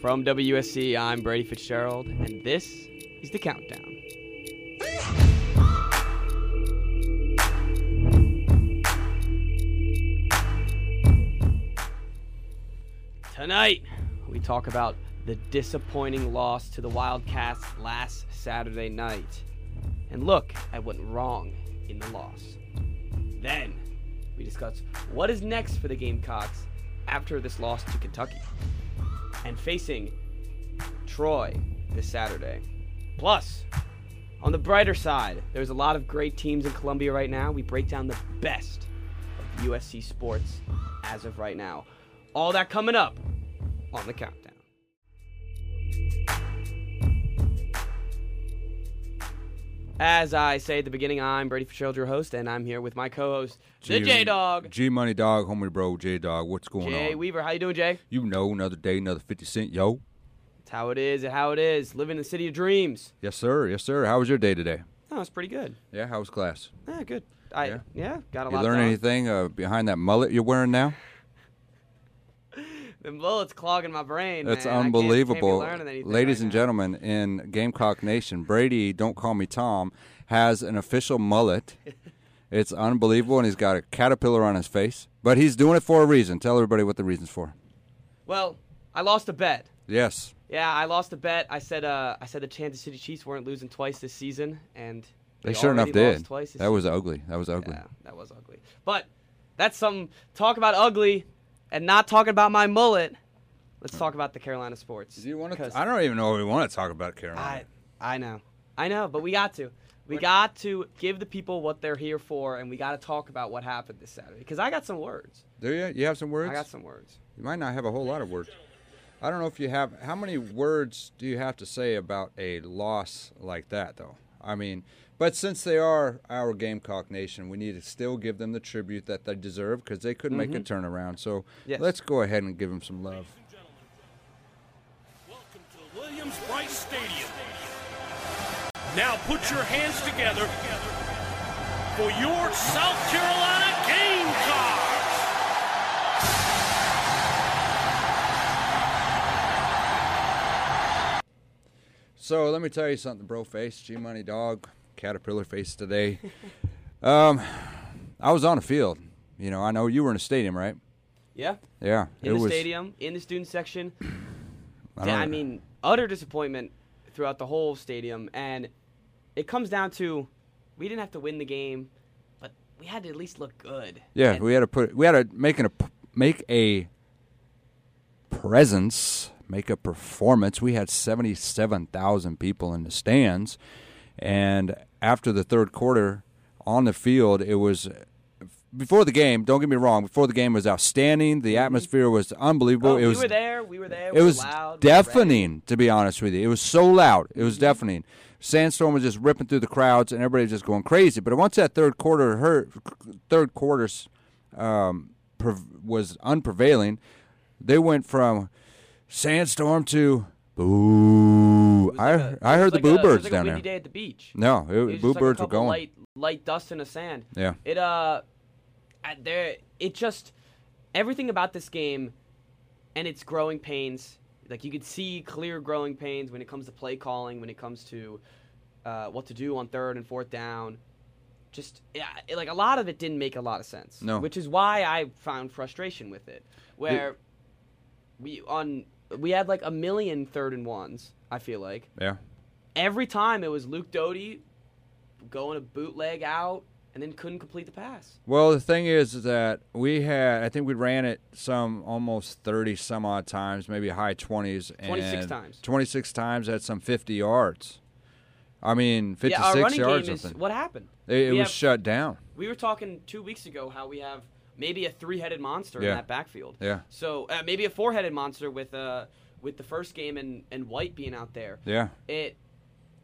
From WSC, I'm Brady Fitzgerald, and this is the countdown. Tonight, we talk about the disappointing loss to the Wildcats last Saturday night and look what went wrong in the loss. Then, we discuss what is next for the Gamecocks after this loss to Kentucky and facing Troy this Saturday. Plus, on the brighter side, there's a lot of great teams in Columbia right now. We break down the best of USC sports as of right now. All that coming up on the countdown. As I say at the beginning, I'm Brady Fitzgerald, your host, and I'm here with my co-host, the J Dog, G Money Dog, homie bro, J Dog. What's going Jay on? Jay Weaver. How you doing, Jay? You know, another day, another 50 cent, yo. It's how it is, and how it is. Living in the city of dreams. Yes, sir. Yes, sir. How was your day today? Oh, it's pretty good. Yeah, how was class? Yeah, good. I Yeah? yeah, got a You lot. You learn anything uh, behind that mullet you're wearing now? The bullets clogging my brain. That's man. I can't- can't unbelievable. Ladies right and now. gentlemen, in Gamecock Nation, Brady, don't call me Tom, has an official mullet. it's unbelievable, and he's got a caterpillar on his face. But he's doing it for a reason. Tell everybody what the reason's for. Well, I lost a bet. Yes. Yeah, I lost a bet. I said uh, I said the Kansas City Chiefs weren't losing twice this season, and They, sure enough did. Twice this That was ugly. That was ugly. Yeah, that was ugly. But that's some talk about ugly, and not talking about my mullet. Let's talk about the Carolina sports. Do you want to? I don't even know if we want to talk about Carolina. I I know, I know, but we got to. We got to give the people what they're here for, and we got to talk about what happened this Saturday. Because I got some words. Do you? You have some words? I got some words. You might not have a whole lot of words. I don't know if you have. How many words do you have to say about a loss like that, though? I mean, but since they are our Gamecock Nation, we need to still give them the tribute that they deserve because they could make a turnaround. So Mm-hmm. Yes. let's go ahead and give them some love. Welcome to Williams-Brice Stadium. Now put your hands together for your South Carolina So let me tell you something, bro. Face G Money Dog, Caterpillar face today. um, I was on the field. You know, I know you were in a stadium, right? Yeah, Yeah. in the was, stadium, in the student section. I Yeah, I mean, utter disappointment throughout the whole stadium, and it comes down to we didn't have to win the game, but we had to at least look good. Yeah, And- we had to put we had to make an, a make a presence, make a performance. We had seventy seven thousand people in the stands, and after the third quarter on the field, it was before the game. Don't get me wrong. Before the game was outstanding. The atmosphere was unbelievable. Oh, it we was were there. We were there. it we was loud. we deafening, to be honest with you. It was so loud. It was deafening. Sandstorm was just ripping through the crowds, and everybody was just going crazy. But once that third quarter, her third quarters um, was unprevailing, they went from sandstorm to boo. I like I heard the like boo a- birds like down a there. day at the beach. No, it, It boo just like a birds were going. Light, light dust in the sand. Yeah. It uh, there it just everything about this game, and its growing pains. Like you could see clear growing pains when it comes to play calling, when it comes to uh, what to do on third and fourth down. Just yeah, it, like a lot of it didn't make a lot of sense. No. which is why I found frustration with it. Where we on we had like a million third and ones. I feel like Yeah. every time it was Luke Doty going a bootleg out and then couldn't complete the pass. Well, the thing is that we had, I think we ran it some almost 30 some odd times, maybe high 20s. 26 and times. 26 times at some 50 yards. I mean, 56 yeah, our running yards game is what happened. it it was have- shut down. We were talking two weeks ago how we have maybe a three-headed monster Yeah. in that backfield. Yeah. So uh, maybe a four-headed monster with uh with the first game and and White being out there. Yeah. It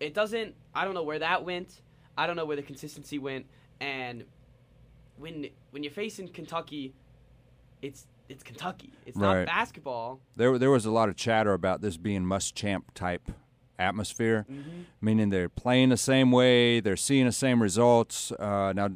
it doesn't. I don't know where that went. I don't know where the consistency went. And when when you're facing Kentucky, it's it's Kentucky. It's Right. not basketball. There, there was a lot of chatter about this being Muschamp type atmosphere, Mm-hmm. meaning they're playing the same way, they're seeing the same results. Uh, now,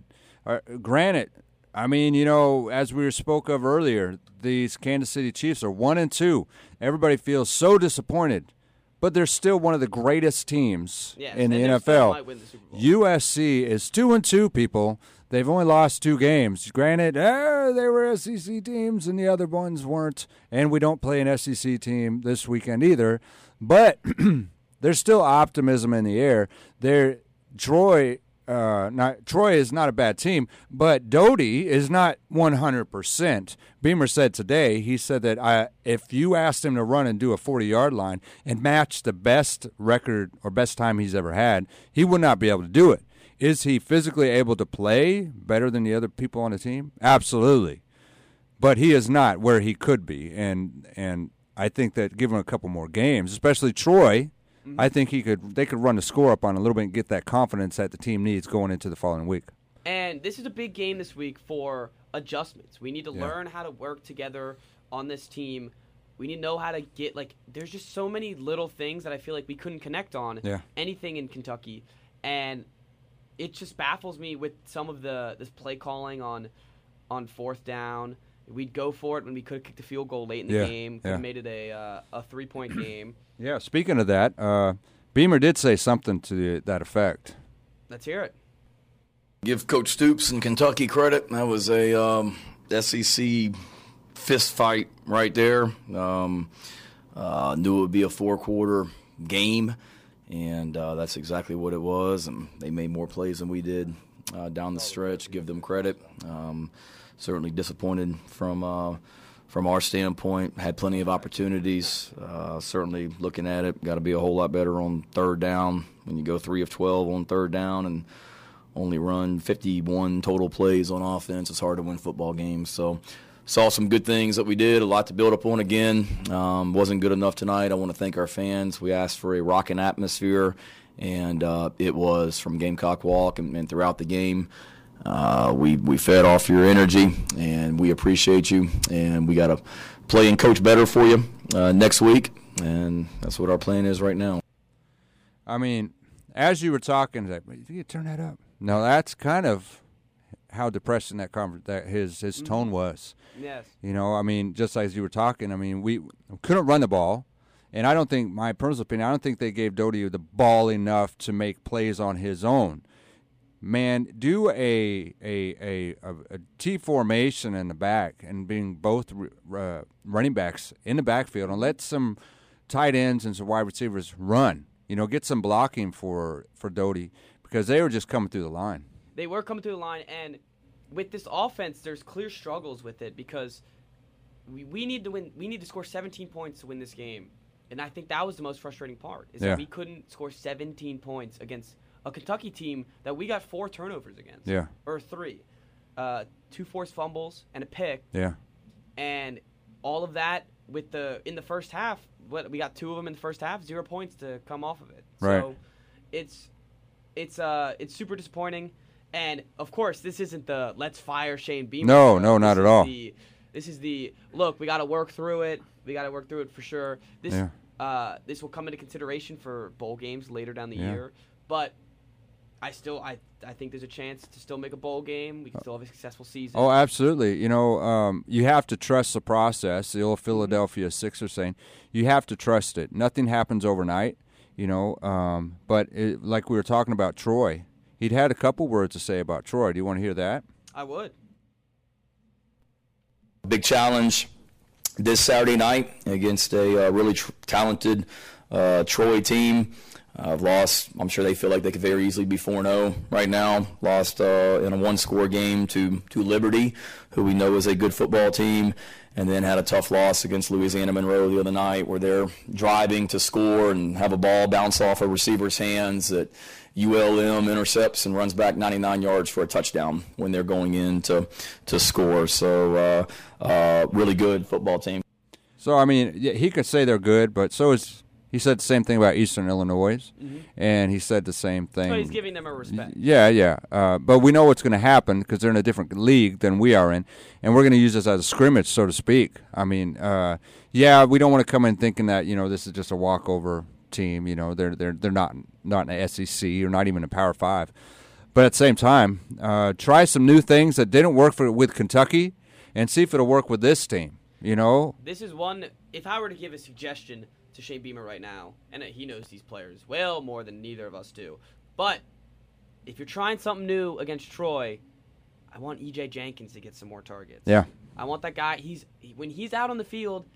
uh, granted, I mean, you know, as we spoke of earlier, these Kansas City Chiefs are one and two. Everybody feels so disappointed, but they're still one of the greatest teams Yes, in the and they still NFL. the USC is two and two. People, they've only lost two games. Granted, eh, they were SEC teams, and the other ones weren't. And we don't play an SEC team this weekend either. But there's still optimism in the air. There, Troy. Uh, not Troy is not a bad team, but Doty is not 100%. Beamer said today, he said that I, if you asked him to run and do a 40 yard line and match the best record or best time he's ever had, he would not be able to do it. Is he physically able to play better than the other people on the team? Absolutely. But he is not where he could be. And, and I think that given a couple more games, especially Troy, I think he could. They could run the score up on a little bit and get that confidence that the team needs going into the following week. And this is a big game this week for adjustments. We need to Yeah. learn how to work together on this team. We need to know how to get like there's just so many little things that I feel like we couldn't connect on Yeah. anything in Kentucky. And it just baffles me with some of the this play calling on on fourth down. We'd go for it when we could have kicked a field goal late in the Yeah, game. Could yeah. have made it a uh, a three point game. Yeah. Speaking of that, uh, Beamer did say something to that effect. Let's hear it. Give Coach Stoops and Kentucky credit. That was a um, SEC fist fight right there. Um, uh, knew it would be a four quarter game, and uh, that's exactly what it was. And they made more plays than we did uh, down the stretch. Give them credit. Um, certainly disappointed from. Uh, from our standpoint, had plenty of opportunities. Uh, certainly looking at it, got to be a whole lot better on third down. When you go three of twelve on third down and only run 51 total plays on offense. It's hard to win football games. So, saw some good things that we did, a lot to build up on again. Um, wasn't good enough tonight. I want to thank our fans. We asked for a rocking atmosphere, and uh, it was from Gamecock Walk and, and throughout the game. Uh, we we fed off your energy, and we appreciate you. And we got to play and coach better for you uh, next week, and that's what our plan is right now. I mean, as you were talking, that you turn that up. No, that's kind of how depressing that conver- that his his tone was. Yes. You know, I mean, just as you were talking, I mean, we couldn't run the ball, and I don't think, my personal opinion, I don't think they gave Doty the ball enough to make plays on his own. Man, do a a a, a, a T formation in the back and being both uh, running backs in the backfield and let some tight ends and some wide receivers run. You know, get some blocking for for Doty because they were just coming through the line. they were coming through the line and with this offense there's clear struggles with it because we, we need to win we need to score 17 points to win this game and i think that was the most frustrating part is Yeah. that we couldn't score 17 points against a kentucky team that we got four turnovers against Yeah. or three uh, two forced fumbles and a pick Yeah. and all of that with the in the first half what we got two of them in the first half zero points to come off of it Right. so it's it's uh it's super disappointing and of course this isn't the let's fire Shane Beamer No, no, not at all. the- this is the look we got to work through it we got to work through it for sure this Yeah. uh this will come into consideration for bowl games later down the Yeah. year but I still I I think there's a chance to still make a bowl game we can still have a successful season Oh, absolutely. You know, um, you have to trust the process. The old Philadelphia Sixers saying, you have to trust it. Nothing happens overnight, you know. Um, but it, like we were talking about Troy, he'd had a couple words to say about Troy. Do you want to hear that? I would big challenge this Saturday night against a uh, really talented uh, Troy team. Uh, lost. I'm sure they feel like they could very easily be 4-0 right now. Lost uh, in a one-score game to to Liberty, who we know is a good football team, and then had a tough loss against Louisiana Monroe the other night, where they're driving to score and have a ball bounce off a receiver's hands that ULM intercepts and runs back 99 yards for a touchdown when they're going in to to score. So uh, uh, really good football team. So I mean, he could say they're good, but so is he said the same thing about Eastern Illinois, and he said the same thing. but he's giving them a respect Yeah, yeah. Uh, but we know what's going to happen because they're in a different league than we are in, and we're going to use this as a scrimmage, so to speak. I mean, uh, yeah, we don't want to come in thinking that you know this is just a walkover team. You know, they're they're they're not not an SEC or not even a Power Five. But at the same time, uh, try some new things that didn't work for with Kentucky, and see if it'll work with this team. You know, This is one. If I were to give a suggestion to Shane Beamer right now, and he knows these players well more than neither of us do, but if you're trying something new against Troy, I want EJ Jenkins to get some more targets. yeah, I want that guy. He's when he's out on the field,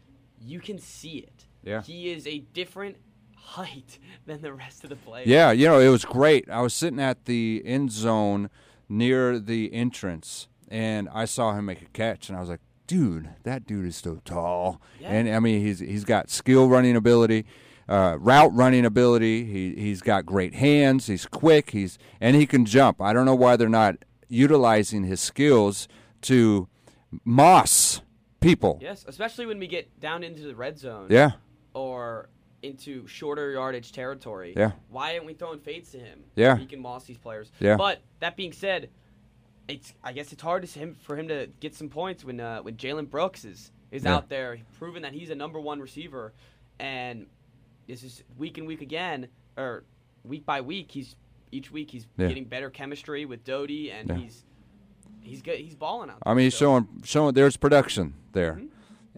you can see it. Yeah. He is a different height than the rest of the players. yeah. You know, it was great. I was sitting at the end zone near the entrance, and I saw him make a catch, and I was like, dude, that dude is so tall. Yeah. And I mean, he's he's got skill running ability. Uh, route running ability. He he's got great hands. He's quick. He's and he can jump. I don't know why they're not utilizing his skills to moss people. Yes, especially when we get down into the red zone. Yeah. or into shorter yardage territory. Yeah. Why aren't we throwing fades to him? Yeah. He can moss these players. Yeah. But that being said, it's I guess it's hard to him for him to get some points when uh, when Jalen Brooks is is Yeah. out there proving that he's a number one receiver, and this is week and week again or week by week he's each week he's Yeah. getting better chemistry with Doty and Yeah. he's he's good he's balling out. I mean, he's so- showing showing there's production there, Mm-hmm.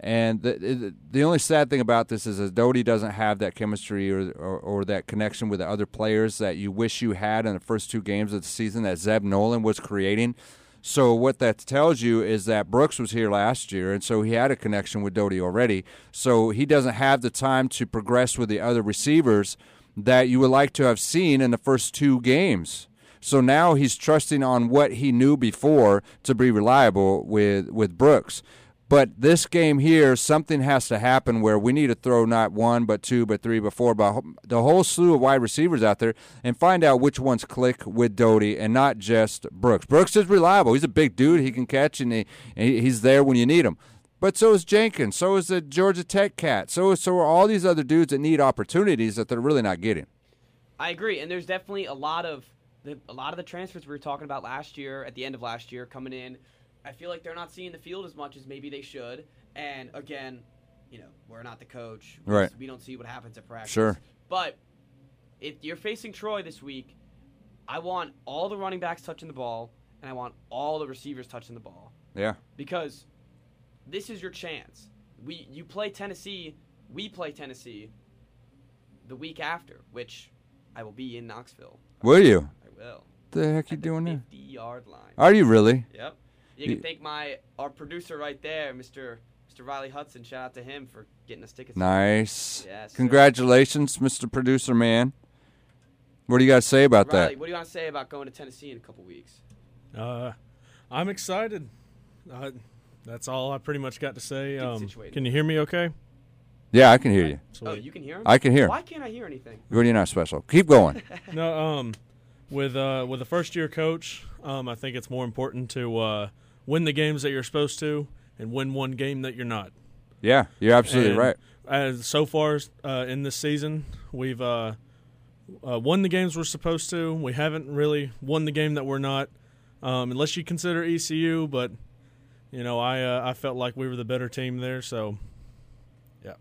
And the, the only sad thing about this is that Doty doesn't have that chemistry or, or or that connection with the other players that you wish you had in the first two games of the season that Zeb Noland was creating. So what that tells you is that Brooks was here last year, and so he had a connection with Doty already. So he doesn't have the time to progress with the other receivers that you would like to have seen in the first two games. So now he's trusting on what he knew before to be reliable with with Brooks. But this game here, something has to happen where we need to throw not one, but two, but three, but four, but the whole slew of wide receivers out there and find out which ones click with Doty and not just Brooks. Brooks is reliable. He's a big dude. He can catch and, he, and he's there when you need him. But so is Jenkins. So is the Georgia Tech cat. So so are all these other dudes that need opportunities that they're really not getting. I agree, and there's definitely a lot of the, a lot of the transfers we were talking about last year, at the end of last year, coming in. I feel like they're not seeing the field as much as maybe they should. And again, you know, we're not the coach. We- Right. We don't see what happens at practice. Sure. But if you're facing Troy this week, I want all the running backs touching the ball, and I want all the receivers touching the ball Yeah. because this is your chance. We you play Tennessee, we play Tennessee the week after, which I will be in Knoxville. Will you? I will. The heck you doing there? 50 yard line. Are you really? Yep. You You- can thank my our producer right there, Mr. Mr. Riley Hudson. Shout out to him for getting us tickets. Nice. Yes, sir. Congratulations, Mr. Producer Man. What do you got to say about Riley, that? what do you want to say about going to Tennessee in a couple weeks? Uh, I'm excited. Uh, that's all I pretty much got to say. Um, can you hear me okay? Yeah, I can hear you. Oh, you can hear him. I can hear. Why can't I hear anything? You're not special. Keep going. No, um, with uh, with a first year coach, um, I think it's more important to uh, win the games that you're supposed to and win one game that you're not. Yeah, you're absolutely And right. As so far uh, in this season, we've uh, uh, won the games we're supposed to. We haven't really won the game that we're not, um, unless you consider ECU. But you know, I uh, I felt like we were the better team there. So yeah,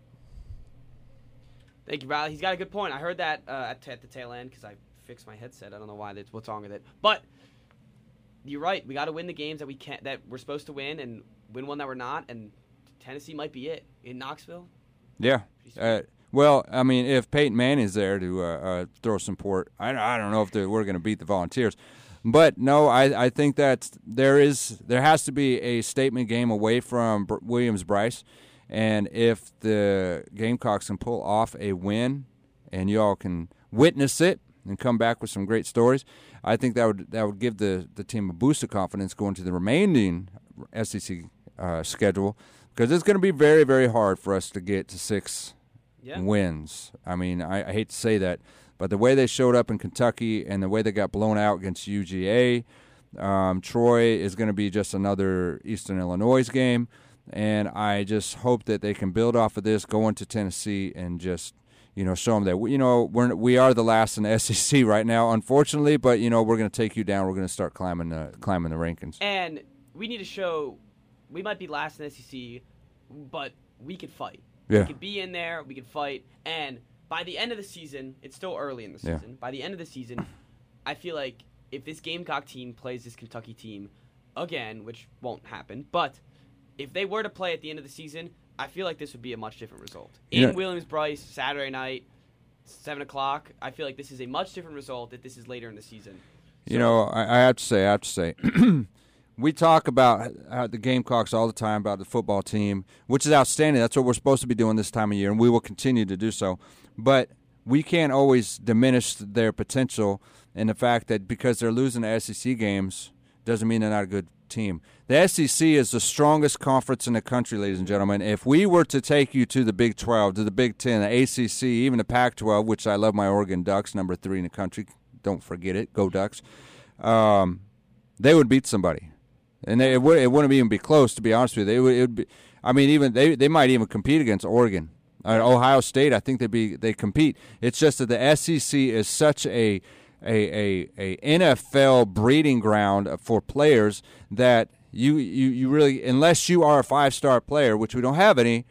Thank you, Riley. He's got a good point. I heard that uh, at, at the tail end because I fixed my headset. I don't know why. That's what's wrong with it. But you're right. We got to win the games that we can't that we're supposed to win, and win one that we're not. And Tennessee might be it in Knoxville. Yeah. Uh, well, I mean, if Peyton Manning's there to uh, uh, throw some port, I, I don't know if we're going to beat the Volunteers. But no, I, I think that there is there has to be a statement game away from Br- Williams-Brice, and if the Gamecocks can pull off a win, and y'all can witness it and come back with some great stories, I think that would that would give the, the team a boost of confidence going to the remaining SEC uh, schedule because it's going to be very very hard for us to get to six Yeah. wins. I mean, I, I hate to say that, but the way they showed up in Kentucky and the way they got blown out against UGA, um, Troy is going to be just another Eastern Illinois game. And I just hope that they can build off of this, go into Tennessee, and just you know show them that we, you know we're we are the last in the SEC right now, unfortunately. But you know we're going to take you down. We're going to start climbing the climbing the rankings. And we need to show we might be last in the SEC, but we could fight. Yeah. We could be in there. We could fight. And by the end of the season, it's still early in the season. Yeah. season. By the end of the season, I feel like if this Gamecock team plays this Kentucky team again, which won't happen, but if they were to play at the end of the season, I feel like this would be a much different result. In Yeah. Williams-Brice, Saturday night, seven o'clock. I feel like this is a much different result if this is later in the season. You know, I, I have to say, I have to say, we talk about the Gamecocks all the time about the football team, which is outstanding. That's what we're supposed to be doing this time of year, and we will continue to do so. But we can't always diminish their potential and the fact that because they're losing the SEC games doesn't mean they're not a good team. The SEC is the strongest conference in the country, ladies and gentlemen. If we were to take you to the Big 12, to the Big 10, the ACC, even the Pac 12, which I love my Oregon Ducks, number three in the country, don't forget it, go Ducks, um, they would beat somebody. And they, it, would, it wouldn't even be close, to be honest with you. They would, it would be, I mean, even they, they might even compete against Oregon. Uh, Ohio State, I think they'd be they compete. It's just that the SEC is such a a, a, a NFL breeding ground for players that you, you, you really unless you are a five star player, which we don't have any,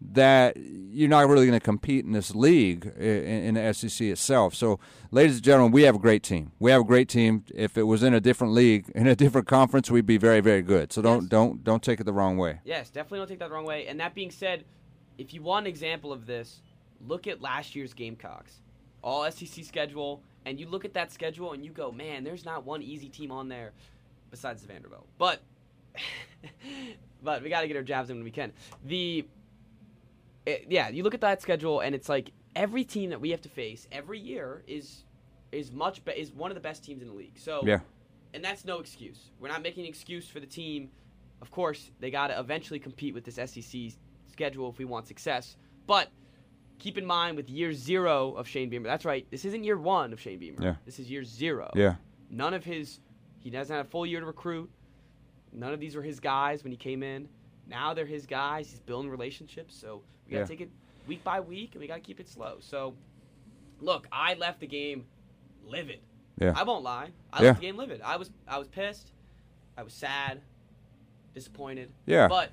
that you're not really going to compete in this league in, in the SEC itself. So, ladies and gentlemen, we have a great team. We have a great team. If it was in a different league, in a different conference, we'd be very, very good. So don't Yes. don't don't take it the wrong way. Yes, definitely don't take that the wrong way. And that being said, if you want an example of this, look at last year's Gamecocks. All SEC schedule, and you look at that schedule and you go, man, there's not one easy team on there besides the Vanderbilt. But but we got to get our jabs in when we can. The it, yeah, you look at that schedule and it's like every team that we have to face every year is is much be- is one of the best teams in the league. So Yeah. and that's no excuse. We're not making an excuse for the team. Of course, they got to eventually compete with this SEC schedule if we want success. But keep in mind with year zero of Shane Beamer, that's right. This isn't year one of Shane Beamer. Yeah. This is year zero. Yeah. None of his, he doesn't have a full year to recruit. None of these were his guys when he came in. Now they're his guys. He's building relationships. So we got to Yeah. take it week by week and we got to keep it slow. So, look, I left the game livid. Yeah. I won't lie. I Yeah. left the game livid. I was I was pissed. I was sad, disappointed. Yeah. But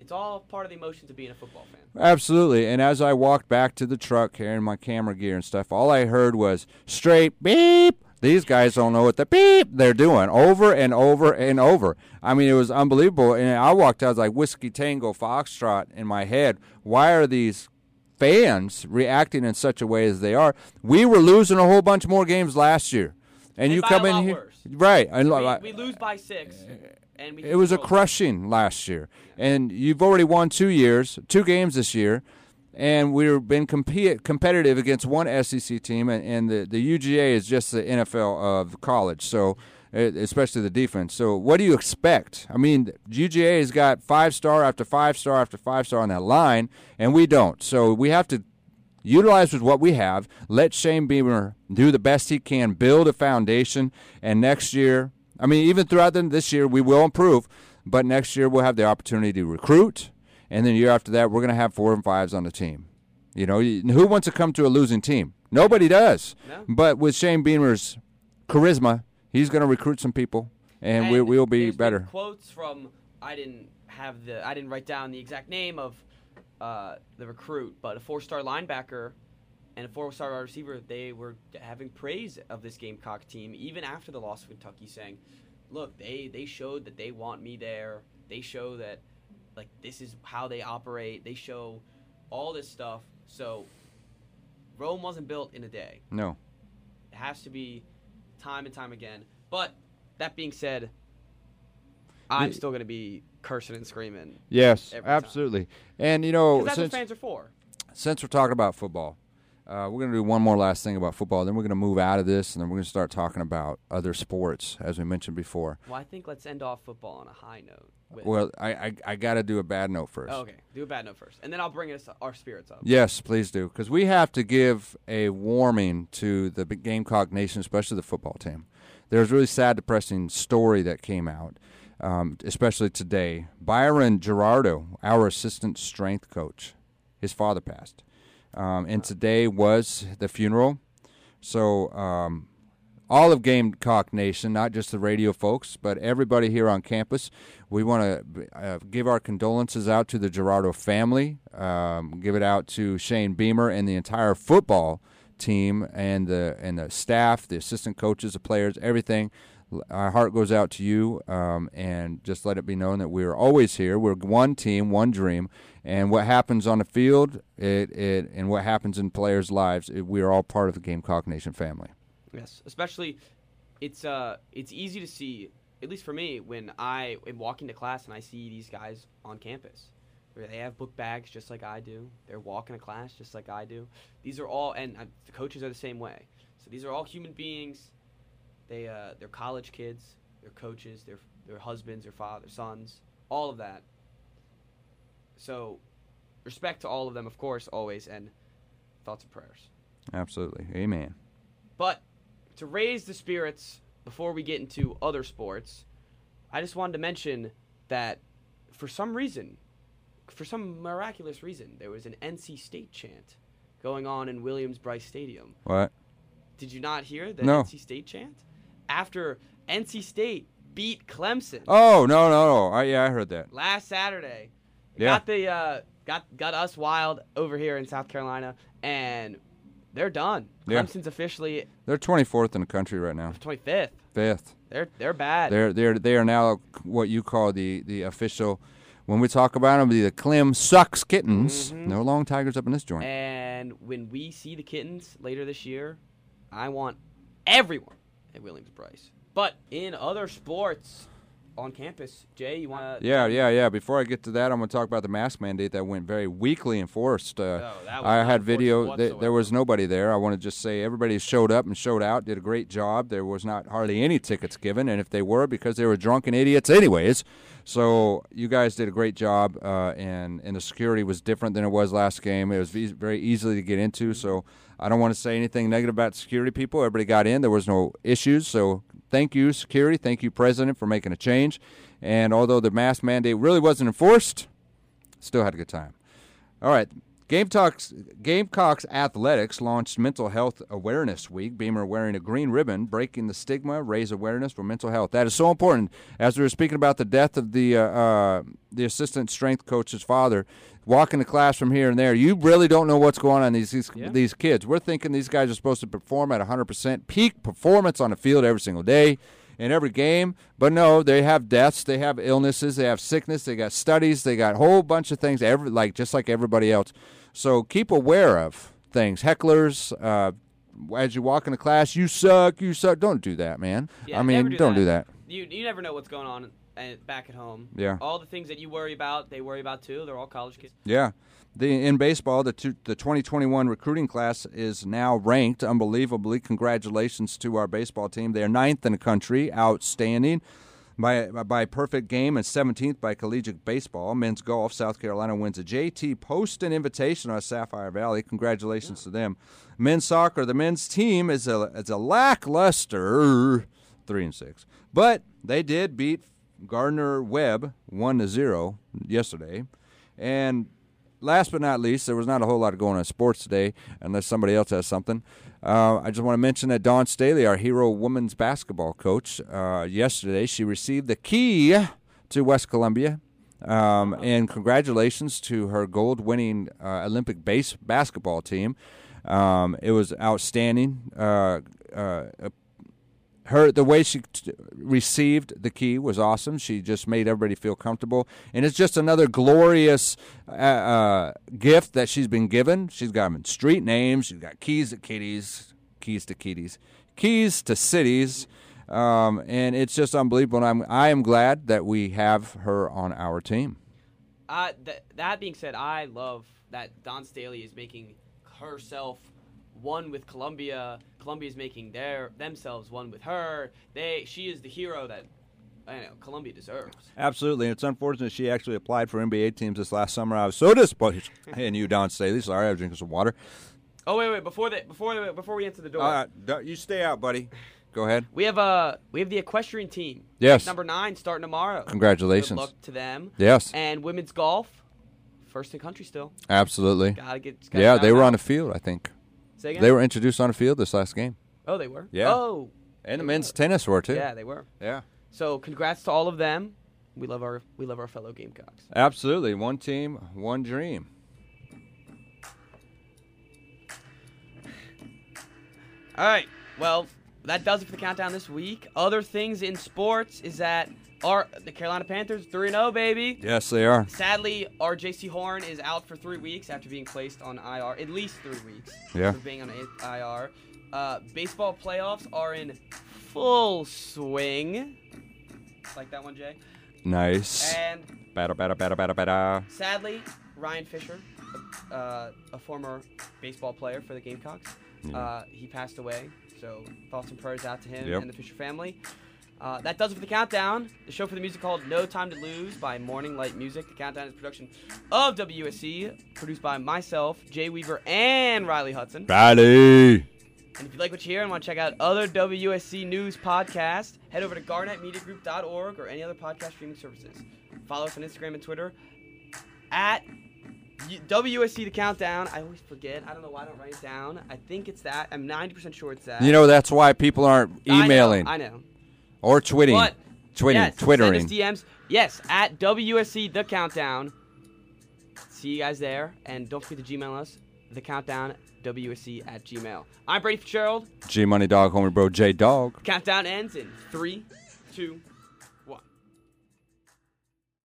it's all part of the emotions of being a football fan. Absolutely. And as I walked back to the truck carrying my camera gear and stuff, all I heard was straight beep. These guys don't know what the beep they're doing over and over and over. I mean, it was unbelievable. And I walked out, I was like Whiskey Tango Foxtrot in my head. Why are these fans reacting in such a way as they are? We were losing a whole bunch more games last year. And, And you come in here. worse. Right. And We, we lose by six, and it was a crushing last year, and you've already won two years, two games this year, and we've been compete, competitive against one SEC team, and, and the the UGA is just the NFL of college, so especially the defense. So what do you expect? I mean, UGA has got five star after five star after five star on that line, and we don't. So we have to utilize with what we have. Let Shane Beamer do the best he can, build a foundation, and next year, I mean, even throughout the, this year, we will improve. But next year, we'll have the opportunity to recruit, and then the year after that, we're going to have four and fives on the team. You know, who wants to come to a losing team? Nobody does. No. But with Shane Beamer's charisma, he's going to recruit some people, and, we, we'll be better. quotes from I didn't have the I didn't write down the exact name of uh, the recruit, but a four-star linebacker and a four-star wide receiver. They were having praise of this Gamecock team even after the loss of Kentucky, saying, "Look, they they showed that they want me there. They show that like this is how they operate. They show all this stuff. So Rome wasn't built in a day. No. It has to be time and time again. But that being said, I'm still going to be cursing and screaming. Yes, Every time. absolutely. And, you know, that's since, what fans are for. since we're talking about football, uh, we're going to do one more last thing about football. Then we're going to move out of this, and then we're going to start talking about other sports, as we mentioned before. Well, I think let's end off football on a high note. With, Well, I I, I got to do a bad note first. oh, okay, do a bad note first, and then I'll bring us our spirits up. Yes, please do, because we have to give a warming to the Gamecock Nation, especially the football team. There's a really sad, depressing story that came out, um, especially today. Byron Gerardo, our assistant strength coach, his father passed, um, and today was the funeral. So um, all of Gamecock Nation, not just the radio folks, but everybody here on campus. We want to uh, give our condolences out to the Gerardo family, um, give it out to Shane Beamer and the entire football team and the and the staff, the assistant coaches, the players, everything. Our heart goes out to you, um, and just let it be known that we are always here. We're one team, one dream, and what happens on the field, it, it and what happens in players' lives, it, we are all part of the Gamecock Nation family. Yes, especially it's uh it's easy to see at least for me when I am walking to class and I see these guys on campus. Where they have book bags just like I do. They're walking to class just like I do. These are all and uh, the coaches are the same way. So these are all human beings. They uh they're college kids, they're coaches, they're their husbands, their fathers, sons, all of that. So respect to all of them of course always and thoughts and prayers. Absolutely, amen. But to raise the spirits before we get into other sports, I just wanted to mention that for some reason, for some miraculous reason, there was an NC State chant going on in Williams-Brice Stadium. What? Did you not hear the No. NC State chant? After NC State beat Clemson Oh no, no, no! I, yeah, I heard that. last Saturday. Yeah. Got the uh, got got us wild over here in South Carolina, and they're done. Yeah. Clemson's officially They're 24th in the country right now. 25th. Fifth. They're they're bad. They're they're they are now what you call the the official. When we talk about them, the Clem sucks kittens. Mhm. No long tigers up in this joint. and when we see the kittens later this year, I want everyone at Williams-Brice. But in other sports on campus, Jay, you want to? Yeah, yeah, yeah. Before I get to that, I'm going to talk about the mask mandate that went very weakly enforced. Uh, No, Oh, I had video. Th- there was nobody there. I want to just say everybody showed up and showed out, did a great job. There was not hardly any tickets given, and if they were, because they were drunken idiots, anyways. So you guys did a great job, uh, and and the security was different than it was last game. It was very easy to get into. So I don't want to say anything negative about security people. Everybody got in. There was no issues. So thank you, security. Thank you, president, for making a change. And although the mask mandate really wasn't enforced, still had a good time. All right. Gamecocks, Gamecocks Athletics launched Mental Health Awareness Week. Beamer wearing a green ribbon, breaking the stigma, raise awareness for mental health. That is so important. As we were speaking about the death of the uh, uh, the assistant strength coach's father, walking the class from here and there, you really don't know what's going on in these these, Yeah. these kids. We're thinking these guys are supposed to perform at 100% peak performance on the field every single day in every game. But no, they have deaths, they have illnesses, they have sickness, they got studies, they got a whole bunch of things. Every like just like everybody else. So keep aware of things. Hecklers, uh, as you walk into class, you suck, you suck. Don't do that, man. Yeah, I mean, do don't that. do that. You you never know what's going on uh, back at home. Yeah. All the things that you worry about, they worry about too. They're all college kids. Yeah. The, in baseball, the, two, the 2021 recruiting class is now ranked unbelievably. Congratulations to our baseball team. They are ninth in the country, outstanding. By, by perfect game and 17th by collegiate baseball. Men's golf, South Carolina wins a JT Poston invitation on Sapphire Valley. Congratulations to them. Men's soccer, the men's team is a, is a lackluster 3 and 6. But they did beat Gardner Webb 1 to 0 yesterday. And last but not least, there was not a whole lot of going on in sports today, unless somebody else has something. Uh, I just want to mention that Dawn Staley, our hero women's basketball coach, uh, yesterday she received the key to West Columbia. Um, and congratulations to her gold-winning uh, Olympic base basketball team. Um, it was outstanding. Uh, uh, her the way she t- received the key was awesome. She just made everybody feel comfortable, and it's just another glorious uh, uh, gift that she's been given. She's got street names. She's got keys to kitties, keys to kitties, keys to cities, um, and it's just unbelievable. And I'm I am glad that we have her on our team. Uh, th- that being said, I love that Dawn Staley is making herself one with Columbia. Columbia is making their themselves one with her. They she is the hero that I know Columbia deserves. Absolutely, it's unfortunate she actually applied for NBA teams this last summer. I was so disappointed. and you, Dawn Staley. Sorry, I was drinking some water. Oh wait, wait before that before before we enter the door, Uh, you stay out, buddy. Go ahead. we have uh we have the equestrian team. Yes. number nine starting tomorrow. Congratulations. Good luck to them. Yes, And women's golf, first in country still. absolutely. Gotta get. gotta Yeah, they were on out. the field. I think Say again? they were introduced on the field this last game, Oh, they were. Yeah. Oh, and the men's were. tennis were too. yeah, they were. yeah, So congrats to all of them. We love our we love our fellow Gamecocks. absolutely. One team, one dream. All right. Well, that does it for the countdown this week. Other things in sports is that our the Carolina Panthers 3 0, baby. Yes, they are. Sadly, our Jaycee Horn is out for three weeks after being placed on IR, at least three weeks. Yeah. For being on IR. Uh, baseball playoffs are in full swing. Like that one, Jay. Nice. And Bada, bada, bada, bada, bada. sadly, Ryan Fisher, uh, a former baseball player for the Gamecocks, uh, he passed away. So thoughts and prayers out to him Yep. and the Fisher family. Uh, that does it for the countdown. The show for the music called No Time to Lose by Morning Light Music. The countdown is a production of WSC, produced by myself, Jay Weaver, and Riley Hudson. Riley. And if you like what you hear and want to check out other WSC news podcasts, head over to garnetmediagroup.org or any other podcast streaming services. Follow us on Instagram and Twitter at WSC The Countdown. I always forget. I don't know why I don't write it down. I think it's that. I'm 90% sure it's that. You know that's why people aren't I know, emailing I know. Or twitting. But Twitting, yes, twittering. Send us DMs. Yes, at WSC The Countdown. See you guys there. And don't forget to Gmail us, The Countdown, WSC at Gmail. I'm Brady Fitzgerald. G Money Dog, homie bro, J Dog. Countdown ends in three, two,